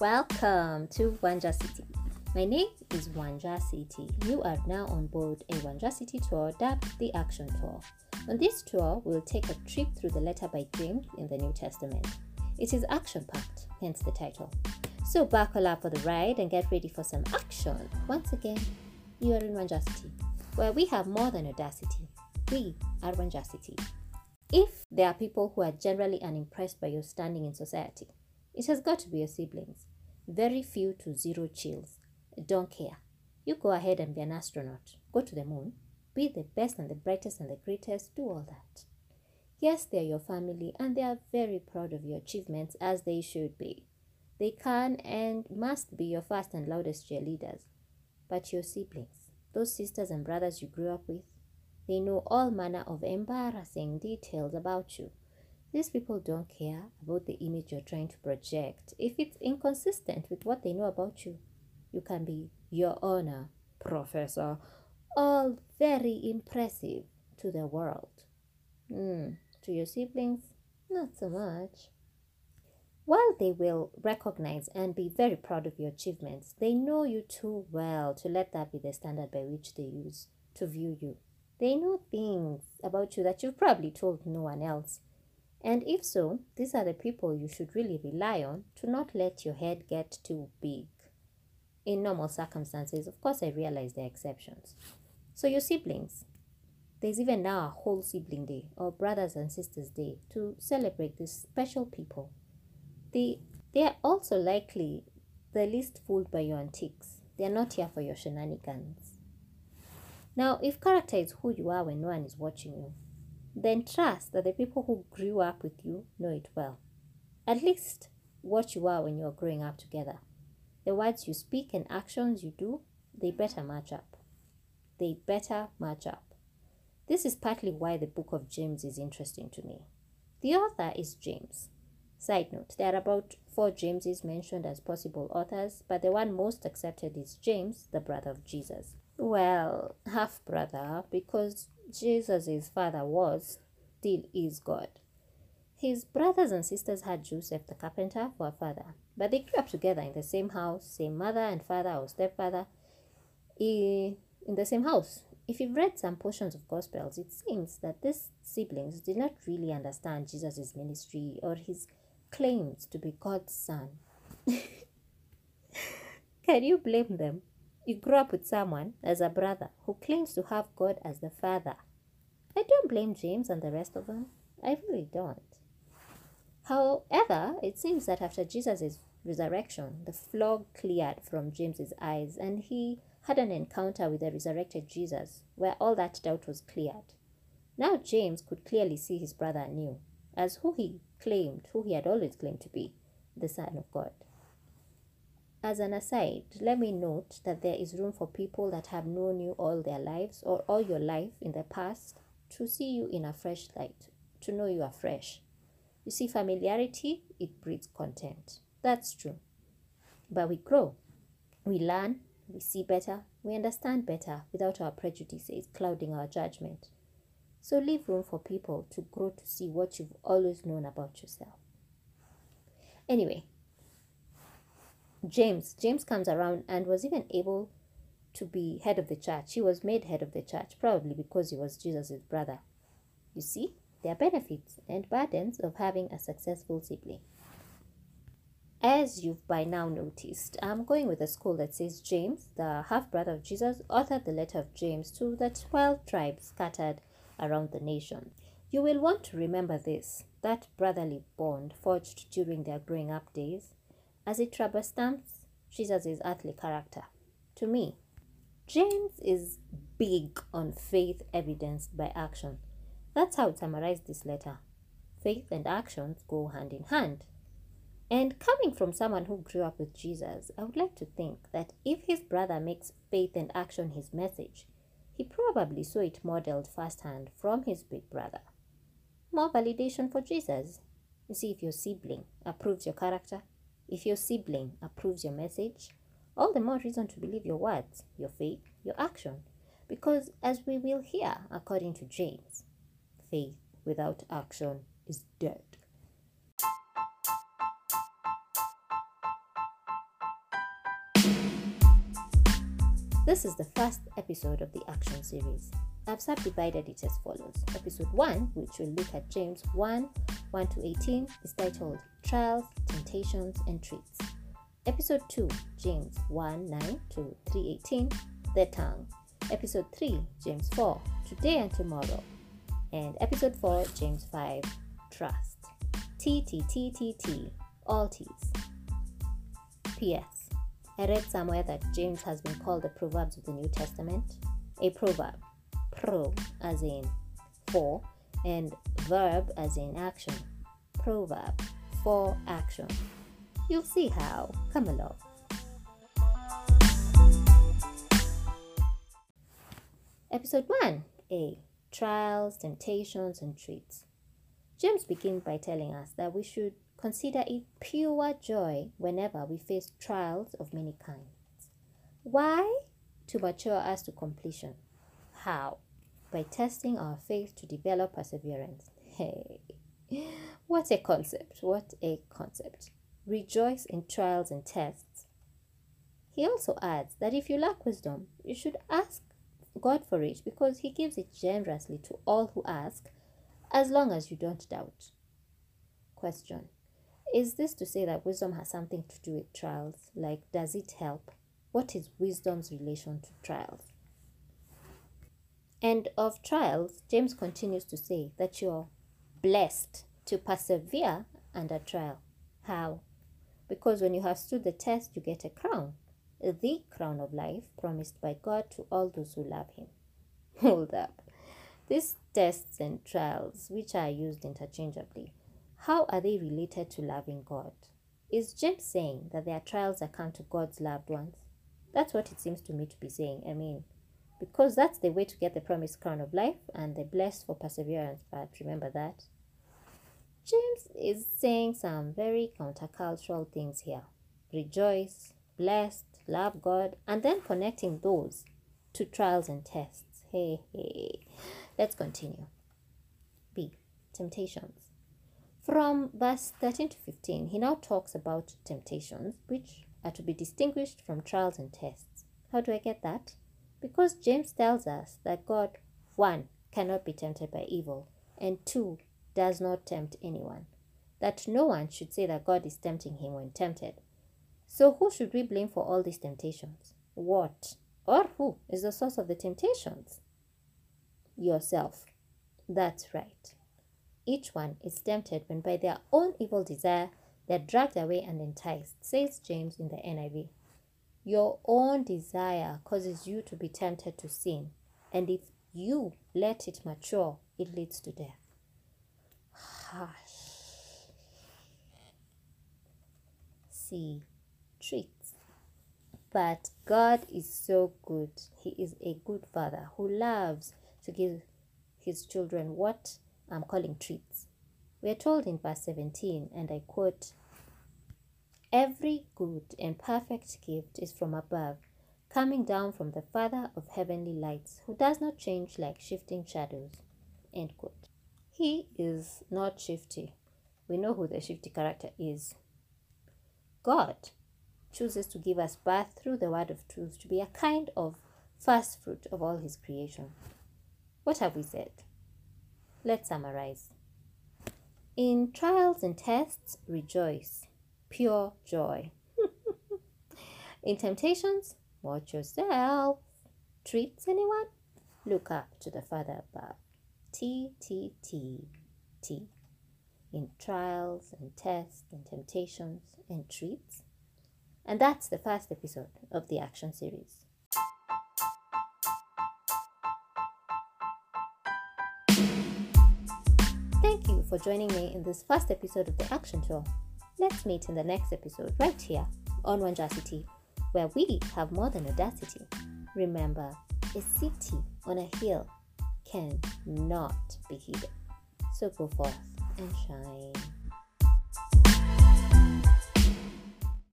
Welcome to Wanja City. My name is Wanja City. You are now on board a Wanja City tour dubbed the Action Tour. On this tour, we'll take a trip through the letter by James in the New Testament. It is action packed, hence the title. So buckle up for the ride and get ready for some action. Once again, you are in Wanja City, where we have more than audacity. We are Wanja City. If there are people who are generally unimpressed by your standing in society, it has got to be your siblings. Very few to zero chills. Don't care. You go ahead and be an astronaut. Go to the moon. Be the best and the brightest and the greatest. Do all that. Yes, they are your family and they are very proud of your achievements as they should be. They can and must be your first and loudest cheerleaders. But your siblings, those sisters and brothers you grew up with, they know all manner of embarrassing details about you these people don't care about the image you're trying to project. If it's inconsistent with what they know about you, you can be your honor, professor, all very impressive to the world. Mm, to your siblings, not so much. While they will recognize and be very proud of your achievements, they know you too well to let that be the standard by which they use to view you. They know things about you that you've probably told no one else and if so, these are the people you should really rely on to not let your head get too big. In normal circumstances, of course, I realize there are exceptions. So, your siblings, there's even now a whole sibling day or brothers and sisters day to celebrate these special people. They, they are also likely the least fooled by your antics. They are not here for your shenanigans. Now, if character is who you are when no one is watching you, then trust that the people who grew up with you know it well. At least what you are when you are growing up together. The words you speak and actions you do, they better match up. They better match up. This is partly why the book of James is interesting to me. The author is James. Side note, there are about four Jameses mentioned as possible authors, but the one most accepted is James, the brother of Jesus. Well, half brother, because Jesus' father was, still is God. His brothers and sisters had Joseph the carpenter for a father, but they grew up together in the same house, same mother and father or stepfather, in the same house. If you've read some portions of Gospels, it seems that these siblings did not really understand Jesus' ministry or his claims to be God's son. Can you blame them? You grew up with someone as a brother who claims to have God as the father. I don't blame James and the rest of them. I really don't. However, it seems that after Jesus' resurrection, the fog cleared from James's eyes and he had an encounter with the resurrected Jesus where all that doubt was cleared. Now James could clearly see his brother anew as who he claimed, who he had always claimed to be, the Son of God. As an aside, let me note that there is room for people that have known you all their lives or all your life in the past to see you in a fresh light, to know you are fresh. You see, familiarity, it breeds contempt. That's true. But we grow, we learn, we see better, we understand better without our prejudices clouding our judgment. So leave room for people to grow to see what you've always known about yourself. Anyway, James. James comes around and was even able to be head of the church. He was made head of the church, probably because he was Jesus' brother. You see, there are benefits and burdens of having a successful sibling. As you've by now noticed, I'm going with a school that says James, the half brother of Jesus, authored the letter of James to the 12 tribes scattered around the nation. You will want to remember this that brotherly bond forged during their growing up days as it rubber stamps Jesus' earthly character. To me, James is big on faith evidenced by action. That's how it summarize this letter. Faith and actions go hand in hand. And coming from someone who grew up with Jesus, I would like to think that if his brother makes faith and action his message, he probably saw it modeled firsthand from his big brother. More validation for Jesus. You see, if your sibling approves your character, if your sibling approves your message, all the more reason to believe your words, your faith, your action. Because as we will hear, according to James, faith without action is dead. This is the first episode of the Action series. I've subdivided it as follows. Episode 1, which will look at James 1 1 to 18, is titled Trials, Temptations, and Treats. Episode 2, James 1 9 to 3 18, The Tongue. Episode 3, James 4, Today and Tomorrow. And episode 4, James 5, Trust. T T T T T, all T's. P.S. I read somewhere that James has been called the Proverbs of the New Testament. A proverb, pro as in for, and verb as in action. Proverb, for action. You'll see how. Come along. Episode 1 A Trials, Temptations, and Treats. James begins by telling us that we should consider it pure joy whenever we face trials of many kinds. Why? To mature us to completion. How? By testing our faith to develop perseverance. Hey, what a concept! What a concept. Rejoice in trials and tests. He also adds that if you lack wisdom, you should ask God for it because He gives it generously to all who ask, as long as you don't doubt. Question Is this to say that wisdom has something to do with trials? Like, does it help? What is wisdom's relation to trials? And of trials, James continues to say that you're blessed to persevere under trial. How? Because when you have stood the test, you get a crown, the crown of life promised by God to all those who love Him. Hold up. These tests and trials, which are used interchangeably, how are they related to loving God? Is James saying that there are trials come to God's loved ones? That's what it seems to me to be saying. I mean, because that's the way to get the promised crown of life and the blessed for perseverance. But remember that. James is saying some very countercultural things here. Rejoice, blessed, love God, and then connecting those to trials and tests. Hey, hey. Let's continue. B. Temptations. From verse 13 to 15, he now talks about temptations, which are to be distinguished from trials and tests. How do I get that? Because James tells us that God, one, cannot be tempted by evil, and two, does not tempt anyone. That no one should say that God is tempting him when tempted. So, who should we blame for all these temptations? What or who is the source of the temptations? Yourself. That's right. Each one is tempted when by their own evil desire they're dragged away and enticed, says James in the NIV. Your own desire causes you to be tempted to sin, and if you let it mature, it leads to death. Hush. See, treats. But God is so good. He is a good father who loves to give his children what I'm calling treats. We are told in verse 17, and I quote, Every good and perfect gift is from above, coming down from the Father of heavenly lights, who does not change like shifting shadows. End quote. He is not shifty. We know who the shifty character is. God chooses to give us birth through the word of truth to be a kind of first fruit of all his creation. What have we said? Let's summarize. In trials and tests, rejoice pure joy. In temptations, watch yourself. Treats anyone? Look up to the Father above. T, T, T, T. In trials and tests and temptations and treats. And that's the first episode of the action series. Thank you for joining me in this first episode of the Action Tour. Let's meet in the next episode right here on Wanjacity, where we have more than audacity. Remember, a city on a hill can not be hidden. So go forth and shine.